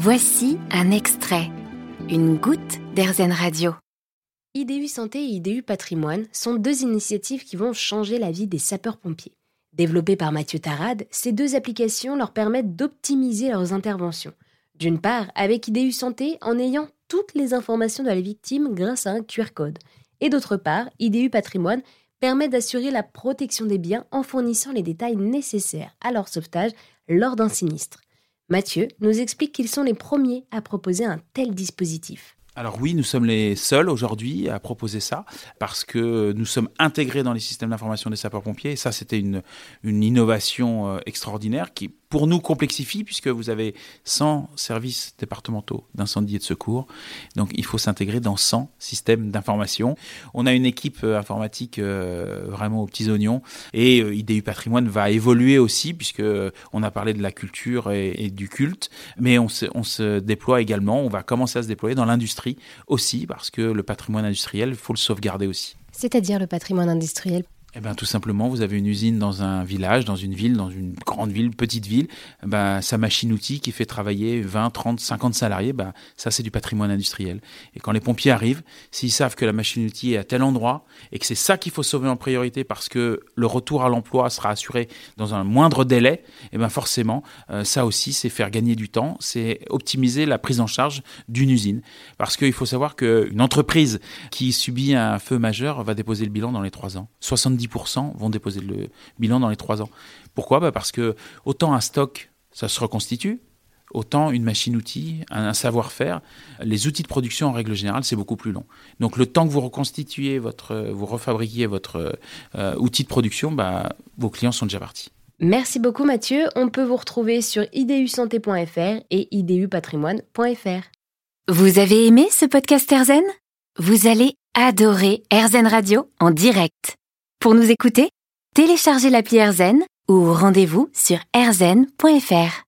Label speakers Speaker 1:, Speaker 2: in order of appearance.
Speaker 1: Voici un extrait, une goutte d'Airzen Radio.
Speaker 2: IDU Santé et IDU Patrimoine sont deux initiatives qui vont changer la vie des sapeurs-pompiers. Développées par Mathieu Tarade, ces deux applications leur permettent d'optimiser leurs interventions. D'une part, avec IDU Santé, en ayant toutes les informations de la victime grâce à un QR code. Et d'autre part, IDU Patrimoine permet d'assurer la protection des biens en fournissant les détails nécessaires à leur sauvetage lors d'un sinistre. Mathieu nous explique qu'ils sont les premiers à proposer un tel dispositif.
Speaker 3: Alors oui, nous sommes les seuls aujourd'hui à proposer ça parce que nous sommes intégrés dans les systèmes d'information des sapeurs-pompiers et ça c'était une, une innovation euh, extraordinaire qui pour nous complexifie puisque vous avez 100 services départementaux d'incendie et de secours. Donc il faut s'intégrer dans 100 systèmes d'information. On a une équipe euh, informatique euh, vraiment aux petits oignons et euh, IDU Patrimoine va évoluer aussi puisque on a parlé de la culture et, du culte, mais on se, on se déploie également, on va commencer à se déployer dans l'industrie aussi parce que le patrimoine industriel, il faut le sauvegarder aussi.
Speaker 2: C'est-à-dire le patrimoine industriel?
Speaker 3: Eh ben, tout simplement, vous avez une usine dans un village, dans une ville, dans une grande ville, petite ville, eh ben, sa machine-outil qui fait travailler 20, 30, 50 salariés, ben, ça c'est du patrimoine industriel. Et quand les pompiers arrivent, s'ils savent que la machine-outil est à tel endroit et que c'est ça qu'il faut sauver en priorité parce que le retour à l'emploi sera assuré dans un moindre délai, eh ben forcément, euh, ça aussi c'est faire gagner du temps, c'est optimiser la prise en charge d'une usine. Parce qu'il faut savoir qu'une entreprise qui subit un feu majeur va déposer le bilan dans les 3 ans. 10% vont déposer le bilan dans les trois ans. Pourquoi? Bah Parce que autant un stock, ça se reconstitue, autant une machine-outil, un, savoir-faire, les outils de production en règle générale, c'est beaucoup plus long. Donc le temps que vous reconstituez votre, vous refabriquez votre euh, outil de production, bah, vos clients sont déjà partis.
Speaker 2: Merci beaucoup Mathieu. On peut vous retrouver sur idusanté.fr et idupatrimoine.fr.
Speaker 1: Vous avez aimé ce podcast Erzen Vous allez adorer Erzen Radio en direct. Pour nous écouter, téléchargez l'appli AirZen ou rendez-vous sur airzen.fr.